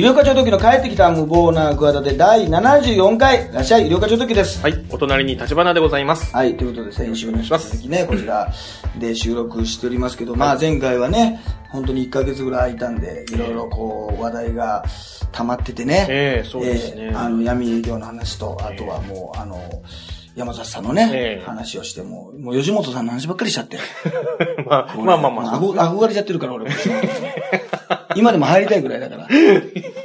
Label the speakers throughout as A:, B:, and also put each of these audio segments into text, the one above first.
A: 医療課長時の帰ってきた無謀な桑田で第74回、いらっしゃい、医療課長時です。
B: はい、お隣に立花でございます。
A: はい、ということで、先週の続きね、こちらで収録しておりますけど、まあ前回はね、本当に1ヶ月ぐらい空いたんで、いろいろこう、話題が溜まっててね。
B: ええそうですね
A: ええあの、闇営業の話と、あとはもう、あの、山里さんのね、
B: ええ
A: 話をしても、もう吉本さんの話ばっかりしちゃって。
B: まあ、まあまあまあ。
A: 憧憧れちゃってるから、俺も。今でも入りたいぐらいだから。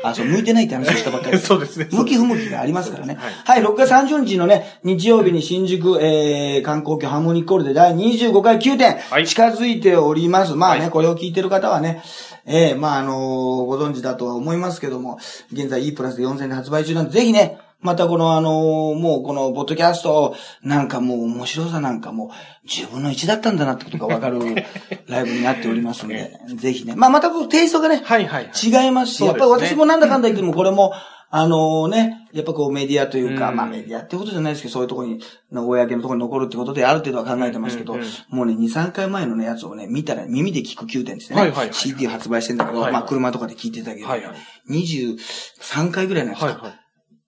A: あ、そう、向いてないって話をしたばっかり
B: そうですね
A: 向き不向きがありますからね。はい、6月30日のね、日曜日に新宿、えー、観光局ハーモニックホールで第25回9点、
B: はい
A: 近づいております。まあね、
B: はい
A: これを聞いてる方はね、えー、まああのーご存知だとは思いますけども、現在 E プラスで4000円で発売中なんで、ぜひね、またこのあのーもうこのポッドキャスト、なんかもう面白さなんかもう10分の1だったんだなってことがわかる ライブになっておりますんで、ぜひね。まあまたこうテイストがね、
B: はいはいはい。
A: 違いますし、やっぱり私もなんだかんだ言ってもこれも、あのね、やっぱこうメディアというか、
B: うん
A: まあメディアってことじゃないですけど、そういうところに、の公のところに残るってことである程度は考えてますけど、
B: うんうん
A: もうね、2、3回前のね、やつをね、見たら耳で聞く9点ですね。
B: はいはいはい
A: CD 発売してんだけど、
B: はいはい
A: まあ車とかで聞いてたけど、
B: はいはい
A: 23回ぐらいのやつか、
B: はいはい。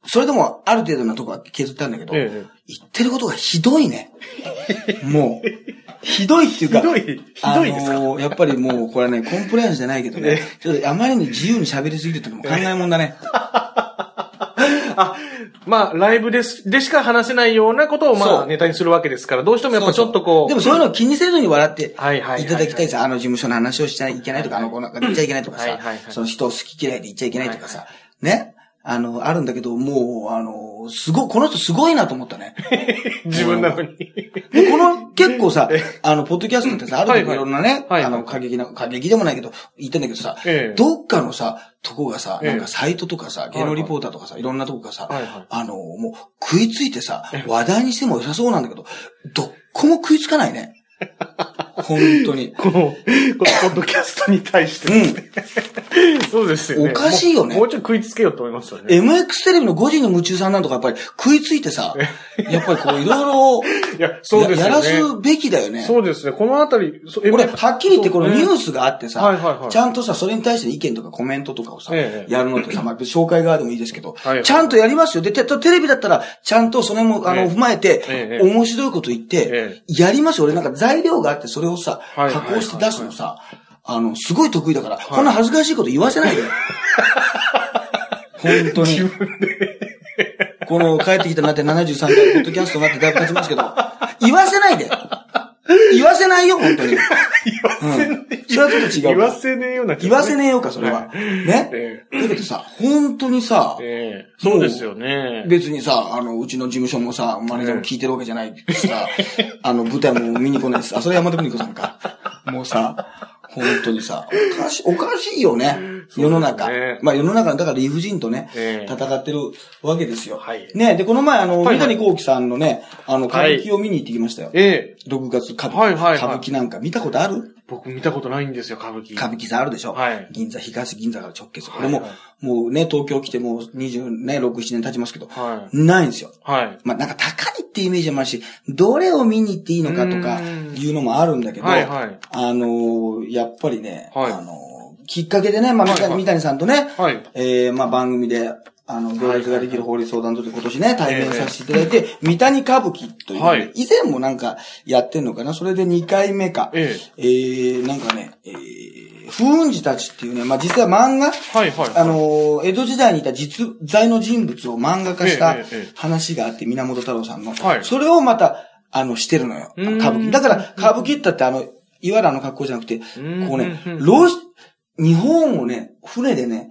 A: それでもある程度のとこは削ったんだけど、
B: ええ。
A: 言ってることがひどいね。もう、ひどいっていうか、
B: ひどい。ひどいですか？
A: あのーやっぱりもう、これはね、コンプライアンスじゃないけどね、ちょっとあまりに自由に喋りすぎるってのも考えもんだね。
B: あ、まあ、ライブです、でしか話せないようなことを、ま
A: そう
B: あ、ネタにするわけですから、どうしてもやっぱちょっとこう。
A: でもそういうのを気にせずに笑って
B: はいはいはいはい。
A: いただきたいです。あの事務所の話をしちゃいけないとか、あの子なん。か言っちゃいけないとかさ。
B: はいはいはい、
A: その人を好き嫌いで言っちゃいけないとかさ、ね。あの、あるんだけど、もう、あの、すごい、この人すごいなと思ったね。
B: 自分なのに。
A: で、この、結構さ、あの、ポッドキャストってさ、ある程度いろんなね、
B: はいはい。
A: あの、過激な、過激でもないけど、言ってんだけどさ、
B: ええ。
A: どっかのさ、とこがさ、
B: ええ。
A: なんかサイトとかさ、芸能リポーターとかさ、いろんなとこがさ、
B: はいはい。
A: あの、もう、食いついてさ、話題にしても良さそうなんだけど、どっこも食いつかないね。本当に。
B: この、このポッドキャストに対して。
A: うん。
B: そうですよね。
A: おかしいよね
B: もうもうちょい食いつけようと思いますよね。
A: MX テレビの5時に夢中さんなんとかやっぱり食いついてさ、やっぱりこういろい
B: いや、そう
A: ろ
B: ですよね。
A: やらすべきだよね。
B: そうですね。このあたり、そ
A: 俺、はっきり言ってこのニュー
B: ス、
A: スがあってさ、
B: はいはいはい
A: ちゃんとさ、それに対して意見とかコメントとかをさ、
B: ええ
A: やるのってさ、まあ、紹介側でもいいですけど、
B: はいはい
A: ちゃんとやりますよ。で、てテレビだったら、ちゃんとそれも、あの、
B: ええ
A: 踏まえて、
B: ええ
A: 面白いこと言って、
B: え
A: やりますよ。俺なんか材料があって、それをさ、
B: はい
A: 加工して出すのさ、あの、すごい得意だから、こんな恥ずかしいこと言わせないで。本当に。この帰ってきたなって73回、ポッドキャストになってだいぶ経ちますけど、言わせないで。言わせないよ、本当に。
B: 言わせねえ。
A: うんそれはちょっと違うか
B: 言わせねえような気が
A: 言わせねえよか、それは。ね？
B: え
A: だけどさ、本当にさ、
B: ええそうですよね。
A: 別にさ、あの、うちの事務所もさ、マネージャーも聞いてるわけじゃないしさ、あの、舞台も見に来ないし、あ、それ山田邦子さんか。もうさ、本当にさ、おかしい、おかしいよね。世の中。まあ世の中、だから理不尽とね、
B: ええ
A: 戦ってるわけですよ。
B: はい
A: ね、で、この前、あの、三谷幸喜さんのね、あの、歌舞伎を見に行ってきましたよ。
B: ええ
A: 6月歌舞伎。
B: はいはいはい
A: 歌舞伎なんか見たことある？
B: 僕見たことないんですよ、歌舞伎。
A: 歌舞伎座あるでしょ
B: はい
A: 銀座、東銀座から直結。
B: はい
A: これも、
B: はい
A: もうね、東京来てもう20ね、6、7年経ちますけど、
B: は
A: ないんですよ。
B: い。はい。
A: まあ、なんか高いってイメージもあるし、どれを見に行っていいのかとか
B: うん
A: いうのもあるんだけど、
B: はいはい
A: あのーやっぱりね、
B: はい
A: あのーきっかけでね、まあ、三谷さんとね、
B: はい。
A: えー、まあ、番組で、あの、行列ができる法律相談所で今年ね、対面させていただいて、三谷歌舞伎という、ね
B: はい
A: 以前もなんかやってんのかな？それで2回目か。
B: え
A: えー、なんかね、えー、風雲児たちっていうね、まあ、実は漫画、
B: はいはい。
A: あのー、江戸時代にいた実在の人物を漫画化した話があって、源太郎さんの。
B: はい
A: それをまた、あの、してるのよ。歌舞伎。だから、歌舞伎ってってあの、いわゆるあの格好じゃなくて、こ
B: ん
A: うねロシ、日本をね、船でね、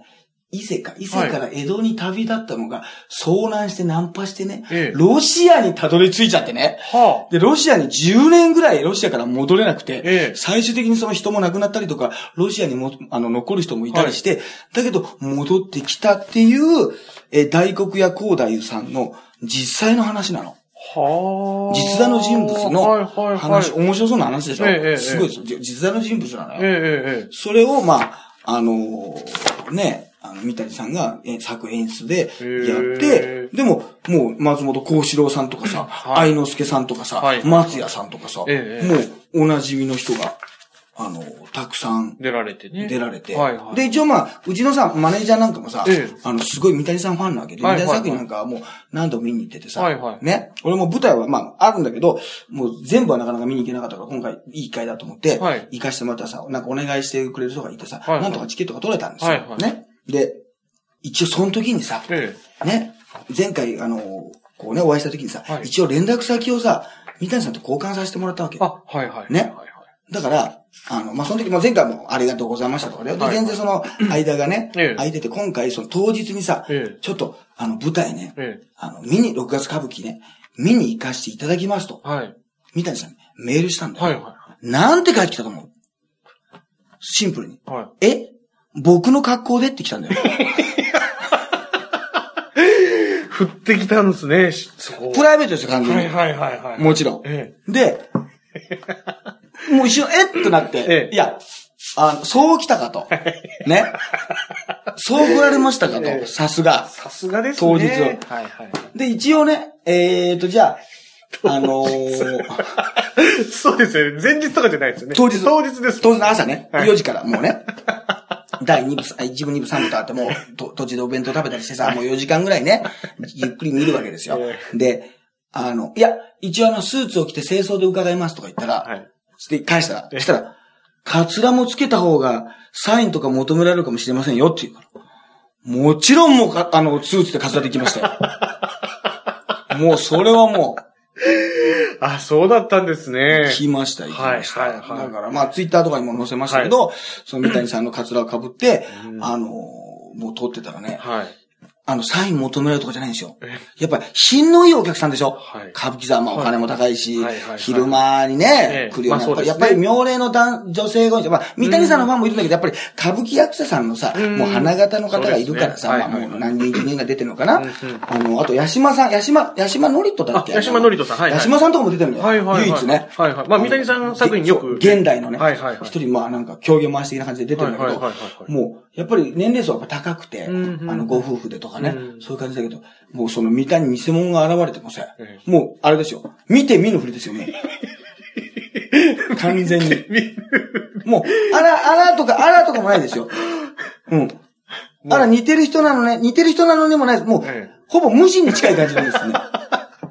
A: 伊勢か、伊勢から江戸に旅立ったのが、遭難してナンパしてね、
B: ええ
A: ロシアにたどり着いちゃってね。
B: は
A: で、ロシアに10年ぐらいロシアから戻れなくて、
B: ええ
A: 最終的にその人も亡くなったりとか、ロシアにも、あの、残る人もいたりして、だけど、戻ってきたっていう、えー大黒屋光太夫さんの実際の話なの。
B: あ。はあ。
A: 実在の人物
B: はい
A: の
B: はいはい。
A: 話、面白そうな話でしょ、
B: ええええ
A: すごいですよ。じ実在の人物なのよ。
B: ええええ
A: それを、まあ、あのーね、あの、三谷さんがえ作演出でやって
B: へ、
A: でも、もう、松本幸四郎さんとかさ、
B: はい
A: 愛之助さんとかさ、
B: はい
A: 松屋さんとかさ、
B: ええ
A: もう、お馴染みの人が、あの、たくさん
B: 出られてね。
A: 出られて。
B: はいはい。
A: で、一応まあ、うちのさ、マネージャーなんかもさ、
B: ええ
A: あの、すごい三谷さんファンなわけで、
B: はいはい
A: 三谷作品なんかはもう何度も見に行っててさ、
B: はいはい
A: ね。俺も舞台はまあ、あるんだけど、もう全部はなかなか見に行けなかったから、今回いい機会だと思って、
B: はい
A: 行かしてもらったらさ、なんかお願いしてくれる人がいてさ、
B: はいはい
A: なんとかチケットが取れたんですよ。
B: はいはい
A: ね。で、一応その時にさ、
B: え
A: ね、前回、あの、こうね、お会いした時にさ、
B: はい
A: 一応連絡先をさ、三谷さんと交換させてもらったわけ
B: え。。あ、はいはい。
A: ね
B: はいはい
A: だから、あの、まあ、その時も前回もありがとうございましたとかね。で、
B: はい
A: 全然その間がね、
B: ええ
A: 空いてて、今回その当日にさ、
B: ええ
A: ちょっと、あの、舞台ね、
B: え
A: あの、見に、6月歌舞伎ね、見に行かせていただきますと、
B: え。はい。
A: 三谷さんにメールしたんだよ。
B: はいは
A: なんて書いてきたと思う？シンプルに。
B: い。はい。
A: え？僕の格好でって来たんだよ。
B: 降ってきたんですね、しそこ。
A: プライベートですよ、完全に。
B: はいはいはいはい。
A: もちろん。
B: え
A: で、もう一瞬、えっ？となって、
B: ええ
A: いや、あの、そう来たかと。ね？そう来られましたか
B: ええ
A: と。さすが
B: え。。さすがですね。
A: 当日
B: はいはい。
A: で、一応ね、えーと、じゃあ、あのー、
B: そうですよね。前日とかじゃないですよね。
A: 当日
B: 当日です。
A: 当日の朝ね、
B: はい
A: 4時からもうね、第2部、1部、2部、3部とあってもう、と途中でお弁当食べたりしてさ、もう4時間ぐらいね、ゆっくり見るわけですよ
B: え。
A: で、あの、いや、一応あの、スーツを着て清掃で伺いますとか言ったら、
B: はい。
A: で、返したら、したら、カツラもつけた方が、サインとか求められるかもしれませんよって言うから。もちろんもうか、あの、スーツでカツラできましたよ。もう、それはも
B: あ、そうだったんです
A: う、
B: ね。
A: 来ました、行きました。
B: はいはいはい
A: だから、まあ、ツイッターとかにも載せましたけど、その三谷さんのカツラを被って、
B: うん
A: あの、もう撮ってたらね、
B: はい。
A: あの、サイン求めるとかじゃないんですよ。
B: え
A: やっぱり、品のいいお客さんでしょ
B: はい
A: 歌舞伎座はまあお金も高いし
B: はいはいはいは、い
A: 昼間に
B: え
A: ね
B: え、
A: 来るようにな
B: まあね
A: やっぱり妙齢の男女性が。まあ、三谷さんのファンもいるんだけど、やっぱり歌舞伎役者さんのさ、
B: うん
A: もう花形の方がいるからさ、
B: ね
A: まあもう何人人が出てるのかな
B: うんうん
A: あの、あと、八島さん、八島、八島のりとだっけ？
B: あ八島のりとさんはいはい
A: 八島さんとかも出てるんだよ。
B: はいはいはい。
A: 唯一ね。
B: はいはい。まあ、三谷さん作品よく。
A: 現代のね。
B: はいはいはい。
A: 一人、まあなんか、狂言回し的な感じで出てるんだけど
B: はいはいはいはい、
A: もう、やっぱり年齢層がやっぱ高くて、あ
B: うんうん
A: の、ご夫婦でとかね
B: う、ん
A: そういう感じだけど、もうその三谷偽物が現れてもさ
B: え、
A: もう、あれですよ。見て見ぬふりですよ、もう。完全に。もう、あら、あらとか、あらとかもないですよ。うん。あら、似てる人なのね、似てる人なのねもないです。もう、
B: ええ
A: ほぼ無視に近い感じなんですね。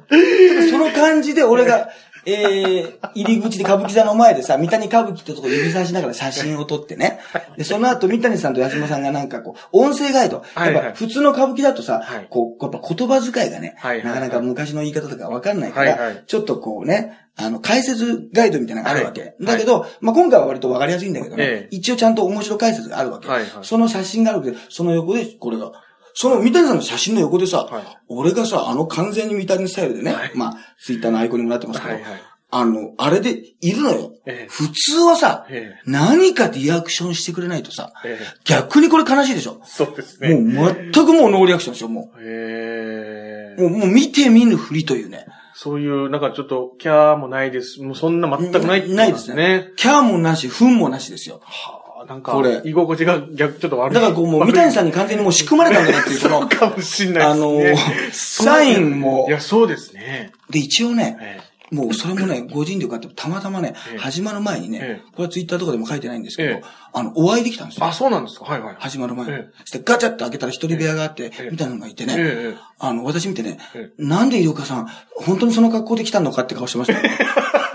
A: その感じで俺が、えー、入り口で歌舞伎座の前でさ、三谷歌舞伎ってとこ指さしながら写真を撮ってね。で、その後三谷さんと八島さんがなんかこう、音声ガイド。
B: はいはい
A: やっぱ普通の歌舞伎だとさ、
B: はい
A: こう、やっぱ言葉遣いがね、
B: はいはいはい
A: なかなか昔の言い方とかわかんないから、
B: はいはい
A: ちょっとこうね、あの、解説ガイドみたいなのがあるわけ。
B: はい
A: だけど、まあ、今回は割とわかりやすいんだけどね、
B: ええ
A: 一応ちゃんと面白解説があるわけ。
B: はいはい
A: その写真があるわけで、その横でこれが、その三谷さんの写真の横でさ、
B: はい
A: 俺がさ、あの完全に三谷スタイルでね、
B: はい
A: まあ、ツイッターのアイコンにもなってますけど、
B: はいはい。
A: あの、あれでいるのよ。
B: ええ
A: 普通はさ、
B: ええ
A: 何かリアクションしてくれないとさ、
B: ええ
A: 逆にこれ悲しいでしょ。
B: そうですね。
A: もう全くもうノーリアクションですよ、もう。
B: ええ
A: もう、もう見て見ぬふりというね。
B: そういう、なんかちょっと、キャーもないです。もうそんな全くないってこと
A: ないですね。キャーもなし、フンもなしですよ。
B: はあ、なんか、居心地が逆、ちょっと悪い。
A: だからこう、もう三谷さんに完全にもう仕組まれたんだなっていう、この、
B: かもしんない
A: あ
B: ですね。
A: の、サインも
B: い、や、そうですね。
A: で、一応ね、
B: え
A: もうそれもね、ご人力あって、たまたまね
B: ええ、
A: 始まる前にね
B: ええ、
A: これはツイッターとかでも書いてないんですけど
B: ええ、
A: あの、お会いできたんですよ
B: あ、。そうなんですかはいはい。
A: 始まる前に
B: ええ。
A: そしてガチャって開けたら一人部屋があって
B: ええ、
A: みたいなのがいて
B: え
A: ね、
B: ええ
A: あの、私見てね
B: え、
A: なんで井岡さん、本当にその格好で来たのかって顔してましたよ。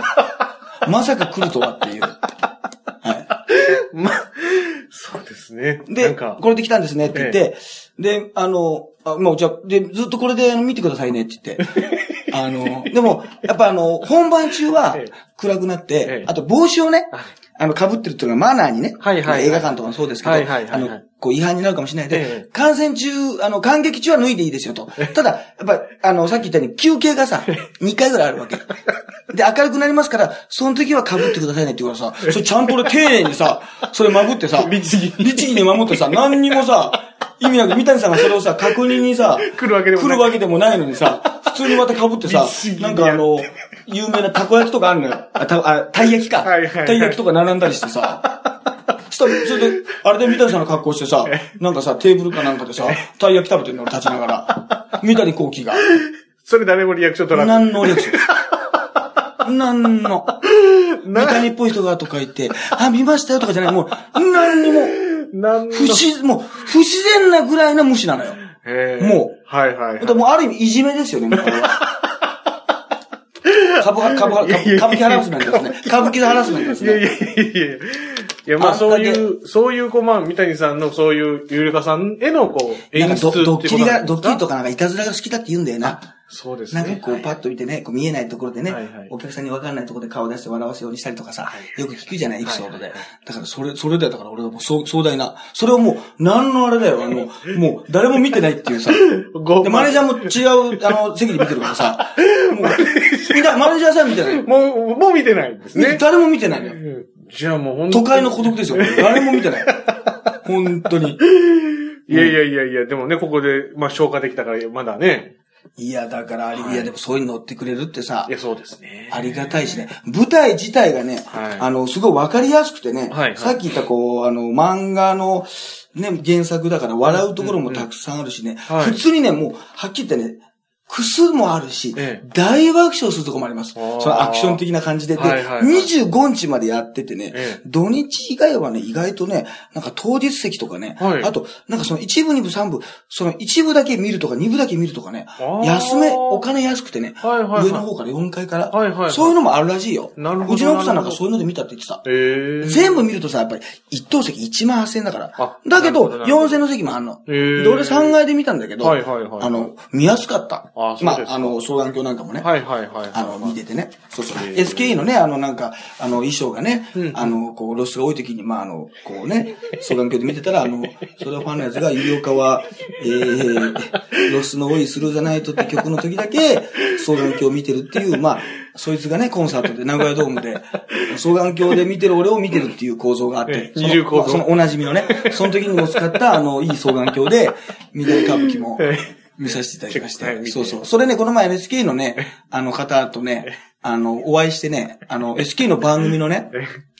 A: まさか来るとはっていう。は
B: まあ、そうですね。
A: い。で、これで来たんですねって言って、で、あの、あもうじゃあで、ずっとこれで見てくださいねって言って。あの、でも、やっぱあの、本番中は
B: ええ
A: 暗くなって、
B: ええ
A: あと帽子をね、
B: はい
A: あの、被ってるっていうのはマナーにね、
B: はいはいはい。
A: 映画館とかもそうですけど、
B: はいはいはいはい。
A: あの、こう違反になるかもしれない。で、
B: ええ。
A: 観戦中、あの、観劇中は脱いでいいですよと。ただ、やっぱ、あの、さっき言ったように休憩がさ、2回ぐらいあるわけ。で、明るくなりますから、その時は被ってくださいねって言うからさ、それちゃんと俺丁寧にさ、それまぶってさ、
B: 律儀に。
A: 律儀に守ってさ、何にもさ、意味なく、三谷さんがそれをさ、確認にさ、
B: 来るわけでもない。
A: 来るわけでもないのにさ、普通にまた被ってさなんかあの、有名なたこ焼きとかあるのよ。あ、た、あ、たい焼きか。
B: はいはいはい
A: たい焼きとか並んだりしてさ、したら、それで、あれで三谷さんの格好してさ、なんかさ、テーブルかなんかでさ、たい焼き食べてんの俺立ちながら。三谷幸喜が。
B: それ誰もリアクション取らない。
A: 何のリアクション？なんの？
B: な
A: 三谷っぽい人がとか言って、あ、見ましたよとかじゃない。もう、なんにも、
B: なんの？
A: 不自、もう、不自然なぐらいの無視なのよ。
B: へー
A: もう
B: はいはいはい。
A: だからもうある意味いじめですよね、もうこれは。株は、株は、株歌舞伎ハラスメントですね。歌舞伎ハラスメントです
B: いやい
A: ね。
B: やいやいやいや、まあそういう、そういう、こう、まあ、三谷さんのそういう、ゆりかさんへの、こう、演出っていうこと
A: ドドッキリが、ドッキリと
B: か。
A: かなんかいたずらが好きだって言うんだよな。
B: そうですね。
A: なんかこうパッと見てね、こう見えないところでねお客さんに分かんないところで顔出して笑わせようにしたりとかさ
B: はい、
A: よく聞くじゃない、エピソードで。だからそれ、それだよ。だから俺はもう壮壮大な。それをもう、なんのあれだよ。あの、もう誰も見てないっていうさ。
B: ご
A: で、マネージャーも違う、あの、席で見てるからさ。もう、みんな、マネージャーさん見てない。
B: もう、もう見てないんですね。
A: 誰も見てないのよ。
B: うんじゃあもう本当に
A: 都会の孤独ですよ。誰も見てない。本当に。
B: いやいやいやいや、でもね、ここで、まあ消化できたから、まだね。
A: いや、だからあり、
B: はい
A: いや、でもそういうの乗ってくれるってさ
B: い、や、そうですね。
A: ありがたいしね。舞台自体がね、
B: はい
A: あの、すごいわかりやすくてね、
B: はいはい
A: さっき言ったこう、あの、漫画の、ね、原作だから笑うところもたくさんあるしね、
B: はい
A: 普通にね、もう、はっきり言ってね、クスもあるし、
B: ええ
A: 大爆笑するとこもあります。そのアクション的な感じで。で、
B: はいはいはい
A: 25日までやっててね、
B: ええ
A: 土日以外はね、意外とね、なんか当日席とかね、
B: はい
A: あと、なんかその一部、二部、三部、その一部だけ見るとか二部だけ見るとかね安め、お金安くてね、
B: はいはいはい
A: 上の方から4階から、
B: はいはいはい
A: そういうのもあるらしいよ。
B: なるほど
A: うちの奥さんなんかそういうので見たって言ってた。
B: ええ
A: 全部見るとさ、やっぱり一等席1万8000円だから
B: あ。
A: だけど、
B: なるほどなるほど
A: 4000の席もあんの。で、俺3階で見たんだけど、
B: はいはいはい
A: あの、見やすかった。
B: あ
A: まあ、あの、双眼鏡なんかもね。
B: はいはいはいはい。
A: あの、見ててね。そうそう。SKE のね、あの、なんか、あの、衣装がね
B: うん、
A: あの、こう、露出が多い時に、まあ、あの、こうね、双眼鏡で見てたら、あの、それをファンのやつが、有料化は、えー、露出の多いスルーザナイトって曲の時だけ、双眼鏡を見てるっていう、まあ、そいつがね、コンサートで名古屋ドームで、双眼鏡で見てる俺を見てるっていう構造があって
B: え、二重構造
A: そのおなじみのね、その時にも使った、あの、いい双眼鏡で、緑歌舞伎も、見させていただきまして。
B: はい見て
A: そうそう。それね、この前 NSK のね、あの方とね、あの、お会いしてね、あの、SK の番組のね、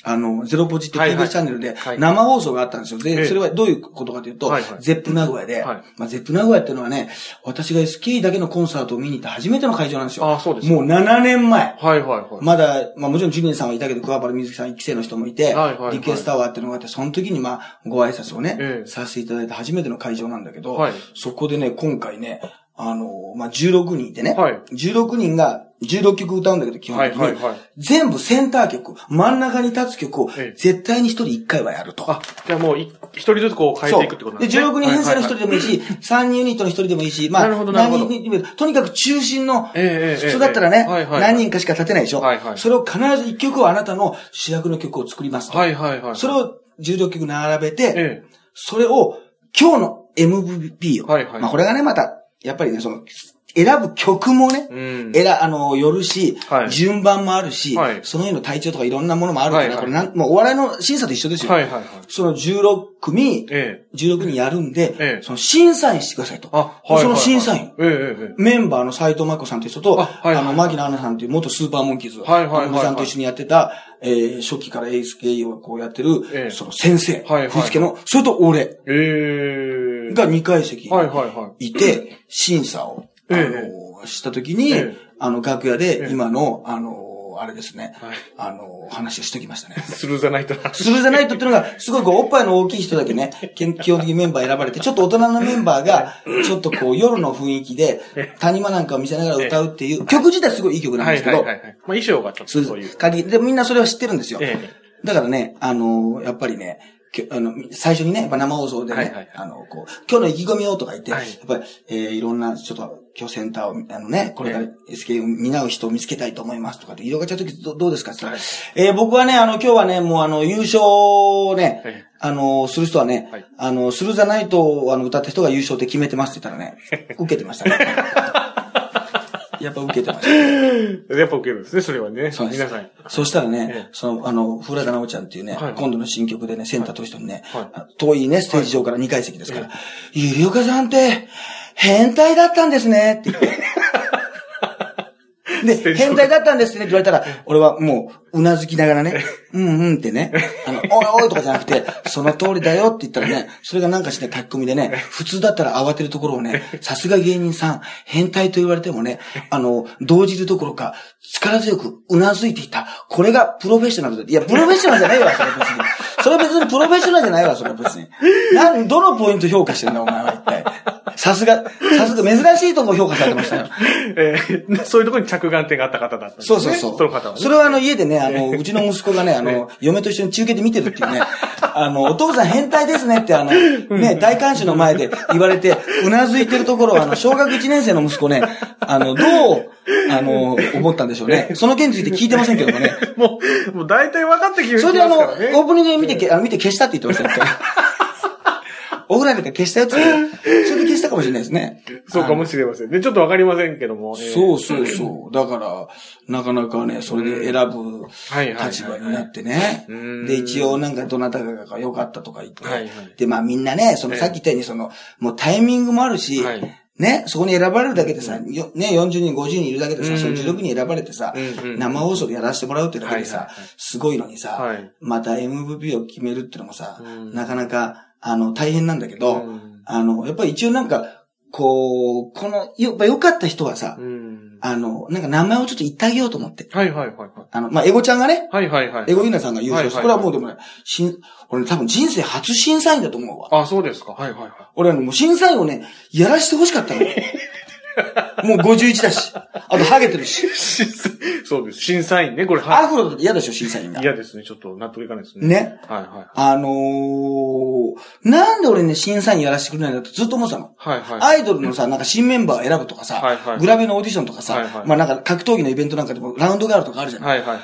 A: あの、ゼロポジって TBS チャンネルで
B: はい
A: 生放送があったんですよ。
B: ええ。
A: で、それはどういうことかというとゼップ名古屋で、
B: はい。
A: まあ、ゼップ名古屋っていうのはね、私が SK だけのコンサートを見に行った初めての会場なんですよ。
B: あそうですか
A: もう7年前。
B: はいはいはい。
A: まだ、まあもちろんジュニアさんはいたけど、桑原瑞希さん一期生の人もいて、リクエストタワーっていうのがあって、その時にまあ、ご挨拶をね、
B: ええ。
A: させていただいた初めての会場なんだけど、
B: はい。
A: そこでね、今回ね、あの、まあ16人いてね、
B: はい。
A: 16人が16曲歌うんだけど、基本的に、
B: はいはいはい。
A: 全部センター曲、真ん中に立つ曲を
B: ええ。
A: 絶対に一人一回はやると。
B: あ、じゃあもうい、一人ずつこう変えていくってことなん
A: で、
B: ですね。
A: 16人編成の一人
B: はい
A: でもい。いし、3人ユニットの一人でもいいし、まあ、
B: なるほどなるほど。
A: 何人とにかく中心の、普通だったらね、何人かしか立てないでしょ、
B: はいはい。
A: それを必ず一曲をあなたの主役の曲を作りますと。
B: はいはいはい。
A: それを16曲並べて、
B: え
A: それを今日の MVP を、
B: はいはい。
A: まあこれがね、また、やっぱりね、その、選ぶ曲もね、
B: え。うん。
A: 選、あの、よるし、
B: はい
A: 順番もあるし、
B: はい
A: その日の体調とかいろんなものもあるから、
B: はいはい
A: これなん、もうお笑いの審査と一緒ですよ。
B: はいはいはい。
A: その16組、
B: ええ。
A: 16人やるんで、
B: ええ
A: その審査員してくださいと。
B: あ、はい。
A: その審査員。メンバーの斎藤真子さんという人と、
B: あはいはい
A: あの、牧野アナさんという元スーパーモンキーズ。
B: はいはいはい
A: さんと一緒にやってた、えー、初期からエース K をこうやってる、
B: ええ
A: その先生、
B: はいはい
A: 振付の、それと俺
B: ええ。
A: が2階席
B: はい
A: て、審査を、あ
B: え
A: の、したときに、
B: ええ
A: あの、楽屋
B: え
A: で
B: え
A: 今の、あの、あれですね、
B: はい
A: あの、話をしてきましたね。
B: スルーザナイトな。
A: スルーザナイトっていうのが、すごいこう、おっぱいの大きい人だけね、基本的にメンバー選ばれて、ちょっと大人のメンバーが、ちょっとこう、夜の雰囲気で、谷間なんかを見せながら歌うっていう、曲自体すごいいい曲なん
B: はい
A: ですけど、
B: はいはいはい。まあ衣装がちょっと
A: そう
B: いう。
A: 鍵、で、みんなそれは知ってるんですよ。
B: ええ。
A: だからね、あのやっぱりね、あの、最初にね、やっぱ生放送でね、
B: はいはい
A: あの、こう、今日の意気込みをとか言って、
B: はい。
A: やっぱり、えーいろんな、ちょっと、今日センターを、あのね、これから SK を担う人を見つけたいと思いますとかって、色がちゃうときどどうですか？って言ったら、えー僕はね、あの、今日はね、もうあの、優勝をね、
B: ええ
A: あの、する人はね、
B: はい。
A: あの、スルーザナイトをあの歌った人が優勝って決めてますって言ったらね、受けてましたね。やっぱ受けてました。
B: やっぱ受けるんですね、それはね。
A: そうです
B: 皆さん。
A: そしたらね、
B: ええ
A: その、あの、古田直ちゃんっていうね、
B: はい
A: 今度の新曲でね、センターという人にね、遠いね、ステージ上から2階席ですから、ゆりおかさんって、変態だったんですね、って言って。で、変態だったんですねって言われたら、俺はもう、うなずきながらね、うんうんってね、あの、おいおいとかじゃなくて、その通りだよって言ったらね、それがなんかして書き込みでね、普通だったら慌てるところをね、さすが芸人さん、変態と言われてもね、あの、動じるどころか、力強くうなずいていた。これがプロフェッショナルだ。いや、プロフェッショナルじゃないわ、それ別に。それ別にプロフェッショナルじゃないわ、それ別に。なん、どのポイント評価してんだ、お前は一体。さすが、さすが珍しいとこ評価されてましたよ。
B: えーそういうところに着眼点があった方だったんですね。
A: そうそうそう。
B: その方はね。
A: それはあの家でね、あの、うちの息子がね、あの、嫁と一緒に中継で見てるっていうね、あの、お父さん変態ですねってあの、ね、大観衆の前で言われて、うなずいてるところをあの、小学1年生の息子ね、あの、どう、あの、思ったんでしょうね。その件について聞いてませんけどもね。
B: もう、もう大体分かってきて
A: それであの、オープニングで見てけ、あの見て消したって言ってましたよ。お風呂入れて消したやつ？それで消したかもしれないですね。
B: そうかもしれませんね。ちょっと分かりませんけども。えー
A: そうそうそう。だから、なかなかね、それで選ぶ立場になってね
B: うん。
A: で、一応なんかどなたかが良かったとか言って。で、まあみんなね、その
B: ええ
A: さっき言ったように、その、もうタイミングもあるし
B: はい、
A: ね、そこに選ばれるだけでさ、よね、40人、50人いるだけでさ、
B: うん。
A: その16人選ばれてさ
B: うんうん、
A: 生放送でやらせてもらうってだけでさ
B: はいはいはい、
A: すごいのにさ
B: はい、
A: また MVP を決めるってのもさ
B: うん、
A: なかなか、あの、大変なんだけど、
B: うん。
A: あの、やっぱり一応なんか、こう、この、やっぱ良かった人はさ、
B: うん。
A: あの、なんか名前をちょっと言ってあげようと思って。
B: はいはいはいはい。
A: あの、まあ、エゴちゃんがね、
B: はいはいはい。
A: エゴユナさんが優勝して、
B: はいはい
A: これはもうでもね、しん、俺多分人生初審査員だと思うわ。
B: あ、そうですか。はいはいはい。
A: 俺あの、もう審査員をね、やらしてほしかったの。もう51だし。あと、ハゲてるし。
B: そうです。審査員ね、これ、
A: ア
B: は
A: フロだって嫌でしょ、審査員が。
B: 嫌ですね。ちょっと納得いかないですね。
A: ね。
B: はいはい。
A: あのー、なんで俺ね、審査員やらせてくれないんだってずっと思ってたの。
B: はいはい。
A: アイドルのさ、なんか新メンバー選ぶとかさ、
B: はいはい
A: グラビアのオーディションとかさ、
B: はいはい
A: まあなんか格闘技のイベントなんかでもラウンドガールとかあるじゃない。
B: はいはいはい。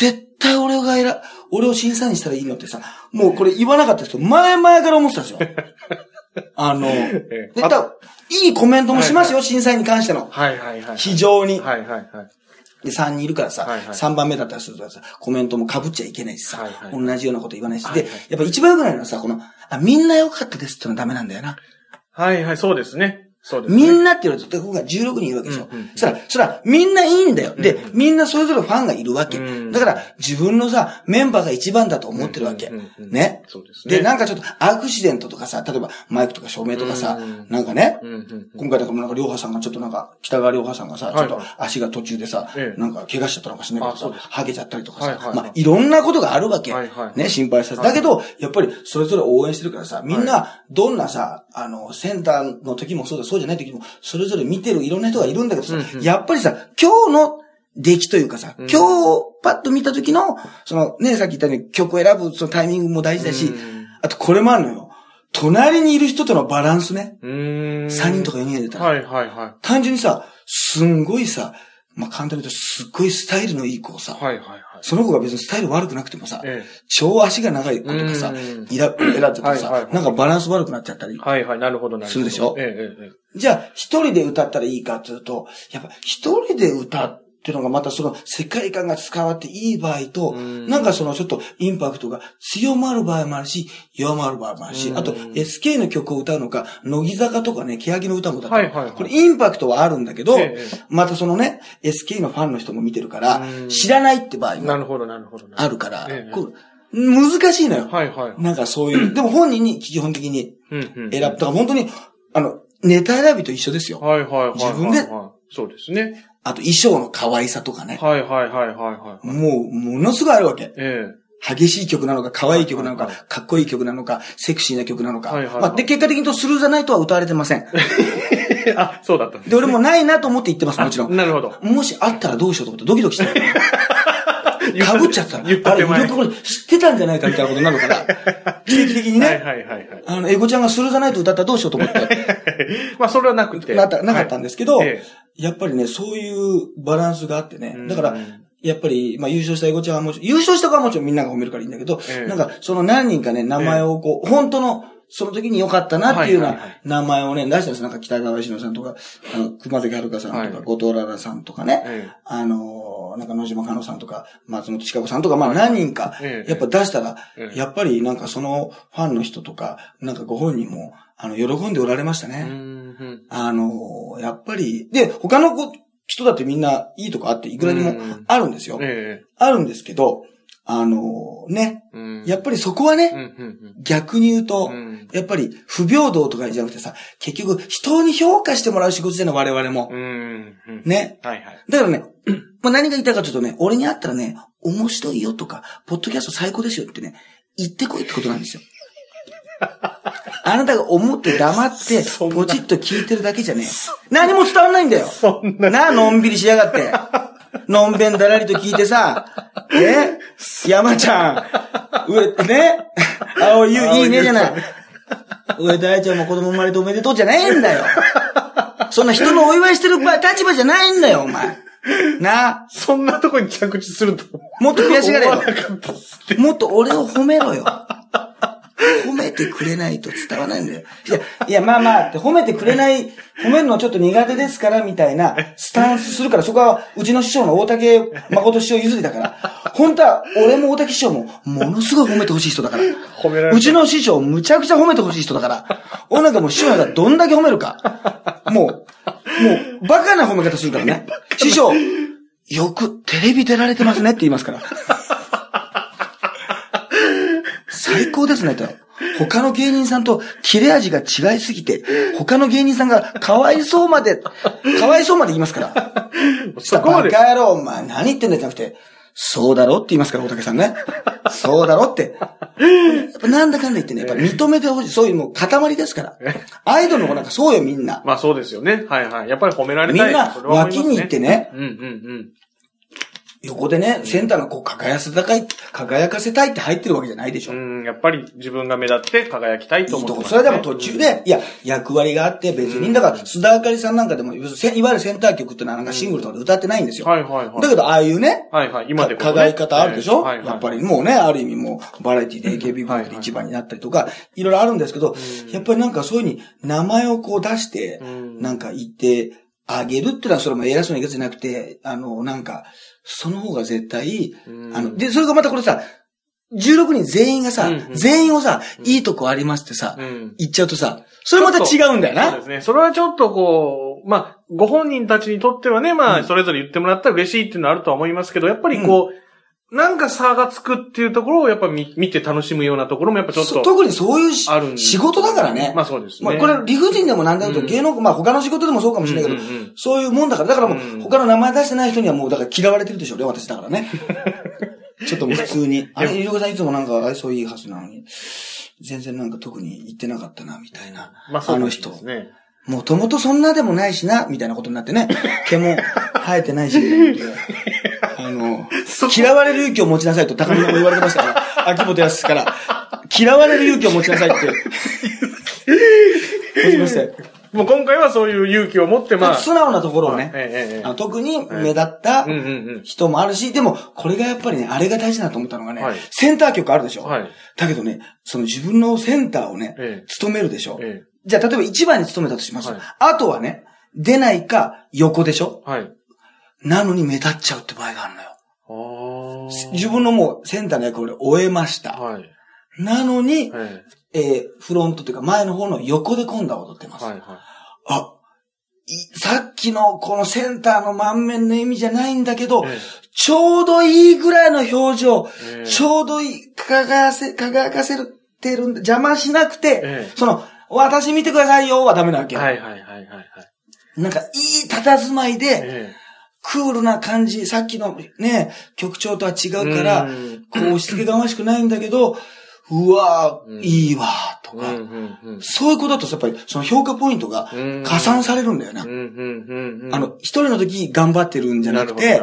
A: 絶対俺が選、俺を審査員にしたらいいのってさ、もうこれ言わなかったですけど、前々から思ってたんですよ。あの、
B: え
A: で、だいいコメントもしますよ、審査員に関しての。
B: はいはいはい。
A: 非常に。
B: はいはいはい。
A: で、3人いるからさ、
B: はいはい
A: 3番目だったりするとさ、コメントも被っちゃいけないしさ、
B: はいはい
A: 同じようなこと言わないし。で
B: はいはい、
A: やっぱ一番良くないのはさ、この、あ、みんな良かったですってのはダメなんだよな。
B: はいはい、そうですね。そうですね。
A: みんなって言われると、ここが16人いるわけでしょ。
B: うんうん
A: そしたら、そしたら、みんないいんだよ。で、
B: うん
A: みんなそれぞれファンがいるわけ。
B: うん
A: だから、自分のさ、メンバーが一番だと思ってるわけ。ね。
B: そうですね。
A: で、なんかちょっとアクシデントとかさ、例えばマイクとか照明とかさ、
B: うん
A: なんかね、
B: うんうんうん
A: 今回だからなんか、りょうはさんがちょっとなんか、北川りょうはさんがさ、
B: はい
A: ちょっと足が途中でさ、
B: ええ
A: なんか怪我しちゃったのかしらないけどさハゲちゃったりとかさ、
B: はいはいはい
A: まあ、いろんなことがあるわけ。
B: はいはい
A: ね、心配させだけど、やっぱりそれぞれ応援してるからさ、みんな、どんなさ、あの、センターの時もそうだ、そうじゃない時も、それぞれ見てるいろんな人がいるんだけどさ、
B: うんうん
A: やっぱりさ、今日の出来というかさ、
B: うん
A: 今日パッと見た時の、そのね、さっき言ったように曲を選ぶそのタイミングも大事だし、
B: うん
A: あとこれもあるのよ。隣にいる人とのバランスね。
B: うーん。
A: 3人とか4人で出たら。
B: はいはいは
A: 単純にさ、すんごいさ、まあ、簡単に言うとすっごいスタイルのいい子をさ、
B: い。はいはいはい。
A: その子が別にスタイル悪くなくてもさ、
B: え
A: 超足が長い子とかさ
B: うん、
A: いら、選んでたらさ
B: はいはいは、い
A: なんかバランス悪くなっちゃったり
B: え。。はいはい、なるほどなるほど。
A: するでしょ？
B: ええええええ。
A: じゃあ、一人で歌ったらいいかっていうと、やっぱ一人で歌っていうのがまたその世界観が伝わっていい場合と、
B: うん
A: なんかそのちょっとインパクトが強まる場合もあるし、弱まる場合もあるし、
B: うん
A: あと SK の曲を歌うのか、乃木坂とかね、欅の歌も歌う
B: はいはいはい
A: これインパクトはあるんだけど、
B: ええ
A: またそのね、SK のファンの人も見てるから
B: う、ん
A: 知らないって場合も。あるから難しいのよ。
B: はいはい。
A: なんかそういう、でも本人に基本的に。選ぶ。だから本当に、あの、ネタ選びと一緒ですよ。
B: はいはいはいはい。
A: 自分で
B: はい。そうですね。
A: あと衣装の可愛さとかね。
B: はいはいはいはいはい。
A: もう、ものすごいあるわけ。
B: え
A: 激しい曲なのか、可愛い曲なのかかっこいい曲なのか、セクシーな曲なのか。
B: はいはいはい
A: まあ、で、結果的にとスルーザナイトは歌われてません。
B: え。あ、そうだったんです
A: で、俺もないなと思って言ってます、もちろん。
B: なるほど。
A: もしあったらどうしようと思ってドキドキしてかぶっちゃったら。あれ、
B: 言った手前
A: よくこれ知ってたんじゃないかみたいなことになるから、奇跡的にね、
B: はいはいはいはい。
A: あの、エゴちゃんがスルーザナイト歌ったらどうしようと思って、
B: まあ、それはなくて。
A: なったなかったんですけど、
B: はいえ
A: やっぱりね、そういうバランスがあってね
B: え。
A: だから、やっぱり、まあ優勝したエゴちゃんはもちろん、優勝した子はもちろんみんなが褒めるからいいんだけど、
B: ええ
A: なんかその何人かね、名前をこう、本当の、その時に良かったなっていうような名前をね、出したんです。なんか北川石野さんとか、あの、熊崎遥さんとか、
B: はい。
A: 後藤ララさんとかね、
B: え
A: あのー、なんか野島香乃さんとか、松本千佳子さんとか、まあ何人か
B: え、え。
A: やっぱ出したら
B: え、え。
A: やっぱりなんかそのファンの人とか、なんかご本人も、あの、喜んでおられましたね。あのー、やっぱり、で、他の子、人だってみんないいとこあっていくらにも
B: うん。
A: あるんですよ。
B: え。
A: あるんですけど、あのね、やっぱりそこはね、
B: うんうん
A: 逆に言うと、
B: うんうん
A: やっぱり不平等とかじゃなくてさ、結局人に評価してもらう仕事じゃない我々も。
B: うんうん
A: ね。
B: はいはい。
A: だからね、まあ、何が言いたいかというとね、俺に会ったらね、面白いよとか、ポッドキャスト最高ですよってね、言ってこいってことなんですよ。あなたが思って黙って、ポチッと聞いてるだけじゃね、何も伝わんないんだよ。
B: そんな。
A: なあ、のんびりしやがって。のんべんだらりと聞いてさ、え 山ちゃん、上、ね？青いゆ、いいねじゃない。上田愛ちゃんも子供生まれておめでとうじゃないんだよ。そんな人のお祝いしてる場合立場じゃないんだよ、お前。な？あ、
B: そんなとこに着地すると。
A: もっと悔しがれよもっと俺を褒めろよ。褒めてくれないと伝わらないんだよ。いや、いや、まあまあって、褒めてくれない、褒めるのちょっと苦手ですから、みたいなスタンスするから、そこは、うちの師匠の大竹誠師匠譲りだから、本当は、俺も大竹師匠も、ものすごい褒めてほしい人だから。
B: 褒められ
A: うちの師匠、むちゃくちゃ褒めてほしい人だから。俺なんかもう師匠なんかどんだけ褒めるか。もう、もう、バカな褒め方するからね。師匠、よくテレビ出られてますねって言いますから。最高ですねと。他の芸人さんと切れ味が違いすぎて、他の芸人さんがかわいそうまで、かわいそうまで言いますから。
B: そこまで
A: バ。カ野郎、お前何言ってんだじゃなくて、そうだろって言いますから、大竹さんね。そうだろって。なんだかんだ言ってね、やっぱ認めてほしい。そういうもう塊ですから。アイドルの子なんかそうよ、みんな。
B: まあそうですよね。はいはい。やっぱり褒められたい。
A: みんな脇に行ってね、
B: うんうん
A: 横でね、センターがこう輝かせたい、輝かせたいって入ってるわけじゃないでしょ。
B: うん。うん、やっぱり自分が目立って輝きたいと
A: いいとこ。
B: 思ってます、
A: それでも途中で、いや、役割があって別に、だから、須田あかりさんなんかでも、せいわゆるセンター曲ってのはなんかシングルとかで歌ってないんですよ。
B: はいはいはい。
A: だけど、ああいうね、
B: はいはい。今でこそ、ね。
A: 輝き方あるでしょ、
B: はいはい。
A: やっぱりもうね、ある意味もう、バラエティで AKB で一番になったりとか、いろいろあるんですけど、やっぱりなんかそういうふうに名前をこう出して、
B: うん
A: なんか言ってあげるっていうのはそれも偉そうな言い方じゃなくて、あの、なんか、その方が絶対、
B: うん
A: あの、で、それがまたこれさ、16人全員がさ、
B: うんうん
A: 全員をさ、いいとこありますってさ、
B: うん。
A: 言っちゃうとさ、それまた違うんだよな。
B: そうですね。それはちょっとこう、まあ、ご本人たちにとってはね、まあ、
A: うん
B: それぞれ言ってもらったら嬉しいっていうのはあるとは思いますけど、やっぱりこう、なんか差がつくっていうところをやっぱ見見て楽しむようなところもやっぱちょっと。
A: そ特にそういうし
B: あるん
A: 仕事だからね。
B: まあそうですね。
A: まあこれ理不尽でもなんだろうと、
B: うん
A: 芸能、まあ他の仕事でもそうかもしれないけど、
B: うんうんうん
A: そういうもんだから、だからも
B: う
A: 他の名前出してない人にはもうだから嫌われてるでしょうね、私だからね。ちょっともう普通に。あれ、ゆりこさんいつもなんか愛想いいはずなのに、全然なんか特に言ってなかったな、みたいな。
B: まあそうで
A: あの人
B: す。ね。
A: もともとそんなでもないしな、みたいなことになってね。毛も生えてないし、あの、嫌われる勇気を持ちなさいと高見さんも言われてましたから、秋元康から。嫌われる勇気を持ちなさいって。持ちましたよ。
B: もう今回はそういう勇気を持って、まあ。
A: 素直なところをね、
B: ええ
A: 特に目立った。人もあるし、でも、これがやっぱりね、あれが大事だと思ったのがね、
B: はい
A: センター曲あるでしょ、
B: はい。
A: だけどね、その自分のセンターをね、
B: ええ
A: 務めるでしょ、
B: え
A: じゃあ、例えば1番に務めたとします。
B: はい
A: あとはね、出ないか横でしょ
B: えはい。
A: なのに目立っちゃうって場合があるのよ。
B: ああ。
A: 自分のもうセンターの役割を終えました。
B: はい。
A: なのに、
B: え
A: えーフロントというか前の方の横で今度は踊ってます。
B: えはいは
A: あ、いさっきのこのセンターの満面の意味じゃないんだけど、
B: い。え
A: ちょうどいいぐらいの表情、
B: えええ
A: ちょうどいい、輝かせ、輝かせてるんで、邪魔しなくて、
B: ええ
A: その、私見てくださいよはダメなわけよ。
B: はいはいはいはいはい。
A: なんか、いい佇まいで、
B: え
A: クールな感じ、さっきのね、曲調とは違
B: え
A: うから、
B: うん
A: こう押し付けがましくないんだけど、うわ
B: うん
A: ー、いいわー、とか。そういうことだと、やっぱり、その評価ポイントが
B: うん
A: 加算されるんだよな。あの、一人の時頑張ってるんじゃなくて。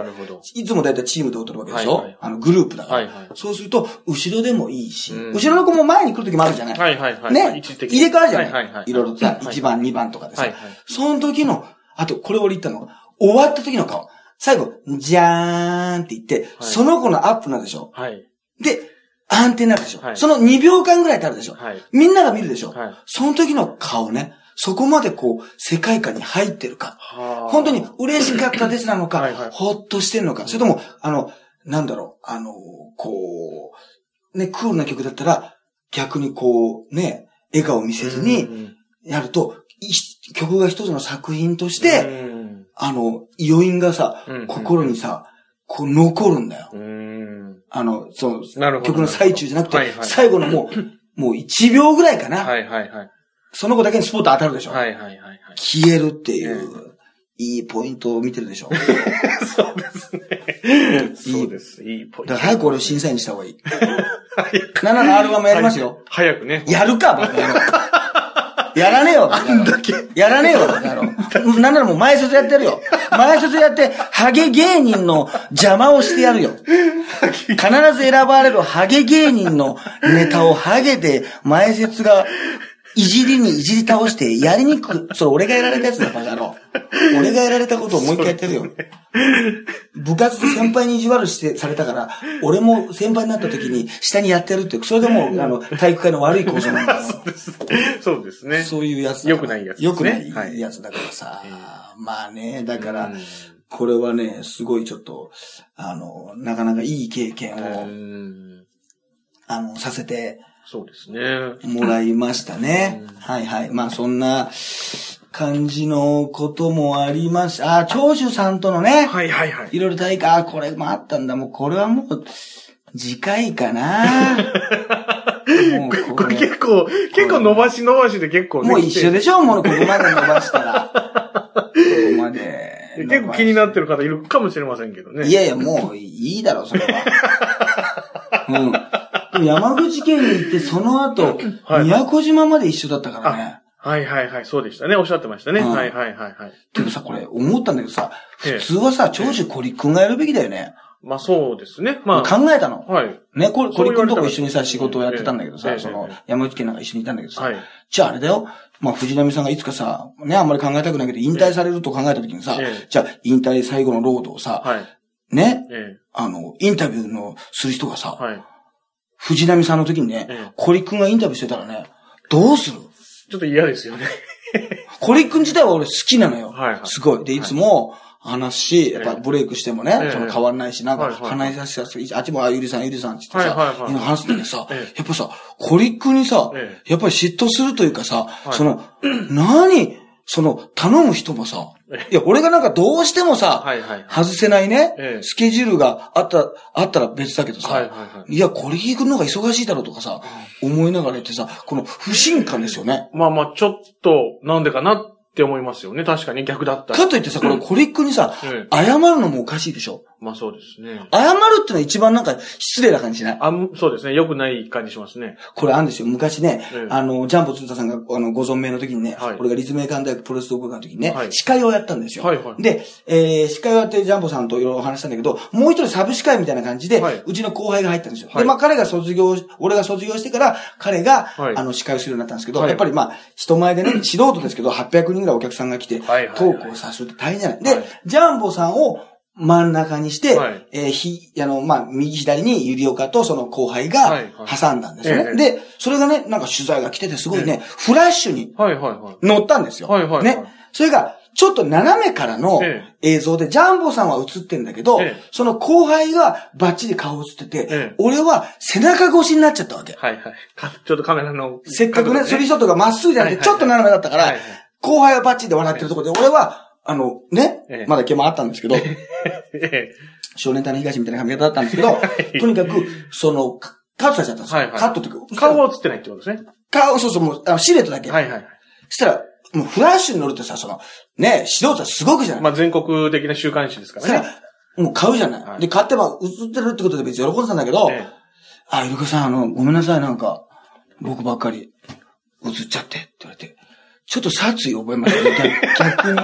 A: いつもだいたいチームで踊るわけでしょ、
B: はいはい
A: あの、グループだから。
B: はいはい。
A: そうすると、後ろでもいいし、
B: うん
A: 後ろの子も前に来る時もあるじゃない、
B: はいはいはい。
A: ね？入れ替わるじゃない、
B: はいはいはい。
A: いろいろとさ、
B: はい
A: 1番、2番とかでさ、
B: はいはい。
A: その時の、あと、これ俺言ったの、終わった時の顔。最後、じゃーんって言って、その子のアップなんでしょ？
B: はい。
A: で、安定になるでしょ、
B: はい。
A: その2秒間ぐらい経るでしょ？
B: はい。
A: みんなが見るでしょ、
B: はい。
A: その時の顔ね、そこまでこう、世界観に入ってるか。
B: はあ。
A: 本当に嬉しかったですなのか、
B: はいはい。
A: ほっとしてんのか、それとも、あの、なんだろう、あの、こう、ね、クールな曲だったら、逆にこう、ね、笑顔を見せず
B: うん
A: にやると、い曲が一つの作品として、
B: うん
A: あの、余韻がさ心にさ、こう残るんだよ。あの、その。曲の最中じゃなくて
B: はい、はい
A: 最後のもう、もう1秒ぐらいかな。
B: はいはいはい。
A: その子だけにスポット当たるでしょ。
B: はいはいはいはい。
A: 消えるっていう、いいポイントを見てるでしょ。
B: そうですね。そうです。いいポイント。
A: だから早く俺を審査員にした方がいい。
B: 早く。
A: 7のアルバムやりますよ。
B: 早くね。
A: やるか、バカ野郎やらねえよ、バカ野郎やらねえよ、バカ野郎。なんならもう前説やってるよ。前説やって、ハゲ芸人の邪魔をしてやるよ。必ず選ばれるハゲ芸人のネタをハゲで前説がいじりにいじり倒してやりにくく、それ俺がやられたやつだ、バカ野郎。俺がやられたことをもう一回やってるよ。部活で先輩に意地悪して、されたから、俺も先輩になった時に下にやってるって、それがもう、あの、体育会の悪い構造なんだよ。
B: そうですね。
A: そういうやつだ
B: 良くないやつですね
A: 良くない
B: はい
A: やつだからさ。まあね、だから
B: うん、
A: これはね、すごいちょっと、あの、なかなかいい経験を、
B: うん
A: あの、させて
B: そうですね。
A: もらいましたね
B: うん。
A: はいはい。まあそんな感じのこともありました。あ、長州さんとのね、
B: はいはいはい。
A: いろいろ大会、あ、これもあったんだ。もうこれはもう、次回かな。もう
B: これ結構、結構伸ばし伸ばしで結構ね
A: もう一緒で
B: 来
A: しょ？もうここまで伸ばしたら。ここまで
B: て。結構気になってる方いるかもしれませんけどね。
A: いやいや、もういいだろ、それは。うん。でも山口県に行って、その後、
B: はい
A: 宮古島まで一緒だったからね。
B: はいはいはい、そうでしたね。おっしゃってましたね。
A: うん
B: はいはいはいはい。
A: けどさ、これ思ったんだけどさ、
B: ええ
A: 普通はさ、長州小陸くんがやるべきだよね。
B: まあそうですね。まあ。
A: 考えたの？
B: はい。
A: ね、小陸くんとこ一緒にさ、仕事をやってたんだけどさ、
B: ええ
A: その
B: ええ、
A: 山口県なんか一緒にいたんだけどさ、
B: はい。
A: じゃああれだよ。まあ、藤波さんがいつかさ、ね、あんまり考えたくないけど、引退されると考えた時にさ、
B: ええ
A: じゃあ、引退最後のロードをさ、
B: はい。
A: ね、
B: え
A: あの、インタビューのする人がさ、
B: え。はい。
A: 藤波さんの時にね、
B: ええ
A: コリ君がインタビューしてたらね、どうする？
B: ちょっと嫌ですよね。
A: コリ君自体は俺好きなのよ。
B: はいはい。
A: すごい。で、い。つも話しし、やっぱ
B: ええ。
A: ブレイクしてもね、
B: ええ。
A: その変わんないし、なんか
B: はいはい
A: 話し出しやすい。あっちも、あ、ゆりさん、ゆりさんって言ってさ、
B: はいはいはい。
A: 今話すんだけどさ、
B: ええ。
A: やっぱさ、コリ君にさ、
B: え
A: やっぱり嫉妬するというかさ、
B: い。
A: その、何？その、頼む人もさ
B: え、
A: いや、俺がなんかどうしてもさ、
B: はいはい。
A: 外せないね、
B: ええ
A: スケジュールがあった、あったら別だけどさ、
B: はいはいはい。
A: いや、これ行くのが忙しいだろうとかさ、思いながら言ってさ、この不信感ですよね。
B: まあまあ、ちょっと、なんでかなって思いますよね。確かに逆だったら。
A: かといってさ、これコリックにさ、
B: ええ
A: 謝るのもおかしいでしょ
B: まあそうですね。
A: 謝るってのは一番なんか失礼な感じしない？
B: あん、そうですね。良くない感じしますね。
A: これあるんですよ。昔ね、
B: ええ
A: あの、ジャンボ鶴田さんが、あの、ご存命の時にね、
B: はい
A: 俺が立命館大学プロレス同好会の時にね、
B: はい
A: 司会をやったんですよ。
B: はいはい
A: で、えー、司会をやってジャンボさんといろいろお話したんだけど、もう一人サブ司会みたいな感じで、
B: はいう
A: ちの後輩が入ったんですよ。
B: はい
A: で、まあ彼が卒業、俺が卒業してから、彼が、
B: はい
A: あの、司会をするようになったんですけど、
B: はい
A: やっぱりまあ、人前でね、素人ですけど、800人ぐらいお客さんが来て、
B: はいはいはい
A: トークをさせるって大変じゃない。で、
B: はい
A: ジャンボさんを、真ん中にして、
B: はい
A: えーひ、あの、まあ、右左にゆりおかとその後輩が
B: はいはい
A: 挟んだんですよね。
B: ええ
A: で、それがね、なんか取材が来ててすごいね、フラッシュに
B: はいはいはい。
A: 乗ったんですよ。
B: はいはいはい
A: ね。それが、ちょっと斜めからの
B: え
A: 映像で、ジャンボさんは映ってんだけど、
B: ええ
A: その後輩がバッチリ顔映ってて、
B: ええ
A: 俺は背中越しになっちゃったわけ。
B: はいはい。かちょっとカメラの。
A: せっかくね、スリー
B: リ
A: ショットがまっすぐじゃなくて、
B: はいはい
A: ちょっと斜めだったから、
B: はいはい
A: 後輩はバッチリで笑ってるところで、俺は、あの、ね、
B: ええ
A: まだ毛もあったんですけど、
B: え
A: 少年隊の東みたいな髪型だったんですけど、とにかく、その、カカットされちゃったんですよ。
B: はいはい
A: カットっていうか
B: え顔は映ってないってことですね。
A: 顔、そうそう、もう、あのシルエットだけ。
B: はいはい
A: したら、もうフラッシュに乗るとさ、その、ね、指導者すごくじゃない。
B: まあ全国的な週刊誌ですからね。
A: ら、もう買うじゃない。
B: はい
A: で、買ってば映ってるってことで別に喜んでたんだけど、
B: え
A: あ、イルカさん、あの、ごめんなさい、なんか、僕ばっかり映っちゃって、って言われて、ちょっと殺意を覚えましたね。逆逆に。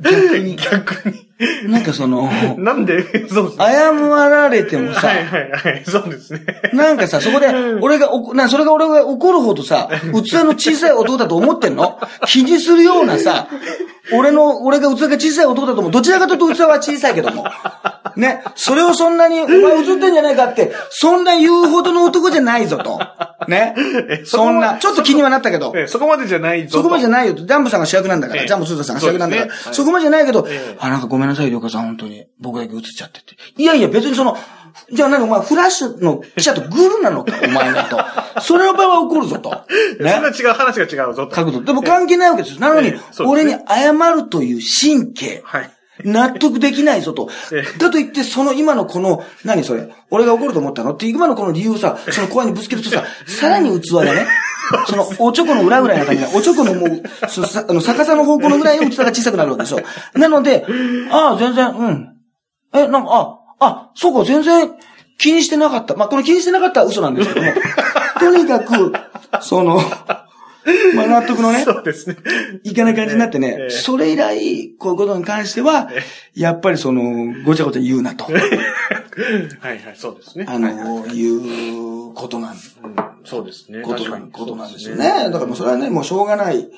A: 逆に。
B: 逆に。
A: なんかその、
B: なんで、そうですね。
A: 謝られてもさ、
B: はいはいはい。そうですね。
A: なんかさ、そこで、俺がおこ、な、それが俺が怒るほどさ、器の小さい男だと思ってんの？気にするようなさ、俺の、俺が器が小さい男だと思う。どちらかというと器は小さいけども。ね。それをそんなに、お前映ってんじゃないかって、そんな言うほどの男じゃないぞと。ね。そんな、ちょっと気にはなったけど。
B: ええそこまでじゃないぞと。
A: そこまでじゃないよと。ジャンボさんが主役なんだから。
B: ええ
A: ジャンボスーザさんが主役なんだから。そ,、こまでじゃないけど、
B: ええ
A: あ、なんかごめんなさい、りょうかさん、本当に。僕だけ映っちゃってて。いやいや、別にその、じゃあなんかお前、フラッシュの記者とグルなのか、お前だと。それの場合は怒るぞと。
B: そんな違う、話が違うぞと。
A: 角度。でも関係ないわけです。なのに俺に謝るという神経。
B: はい。
A: 納得できないぞと
B: え。
A: だと言って、その今のこの、何それ、俺が怒ると思ったの？って、今のこの理由をさ、その声にぶつけるとさ、さらに器がね、その、おちょこの裏ぐらいの感じで、おちょこのもう、そさあの、逆さの方向のぐらいの器が小さくなるわけですよ。なので、ああ、全然、うん。え、なんか、あ、あ、そうか、全然気にしてなかった。まあ、この気にしてなかったは嘘なんですけども、とにかく、その、まあ、納得のね、
B: そうですね。
A: いかない感じになってね、
B: ええ
A: それ以来、こういうことに関しては、やっぱりその、ごちゃごちゃ言うなと、
B: はいはい、そうですね。
A: あの、いうことなん、
B: うんそうですね。
A: ことなん、
B: 確かに
A: ことなんですよね。だからもうそれはね、もうしょうがない、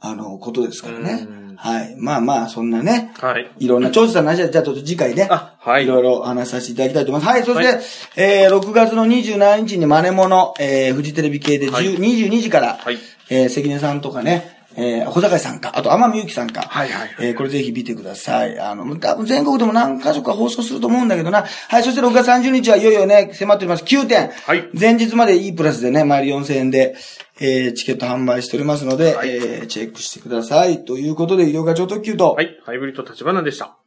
A: あの、ことですからね
B: うん。
A: はい。まあまあ、そんなね、
B: はい。
A: いろんな、長司さんの話は、じゃあちょっと次回ね、
B: あ、はい。
A: いろいろお話しさせていただきたいと思います。はい、そして、
B: はい
A: えー、6月の27日にマネモノ、えー、フジテレビ系で10、
B: はい
A: 22時から、
B: はい。
A: えー、関根さんとかね、えー、小坂井さんか、あと天海祐希さんか、
B: はいはいはい
A: えー、これぜひ見てください。あの、多分全国でも何箇所か放送すると思うんだけどな。はい、そして6月30日はいよいよね、迫っております。9点。
B: はい
A: 前日まで E プラスでね、毎日4000円で、えー、チケット販売しておりますので、
B: はい
A: えー、チェックしてください。ということで、医療課長特急と、
B: はい。ハイブリッド立花でした。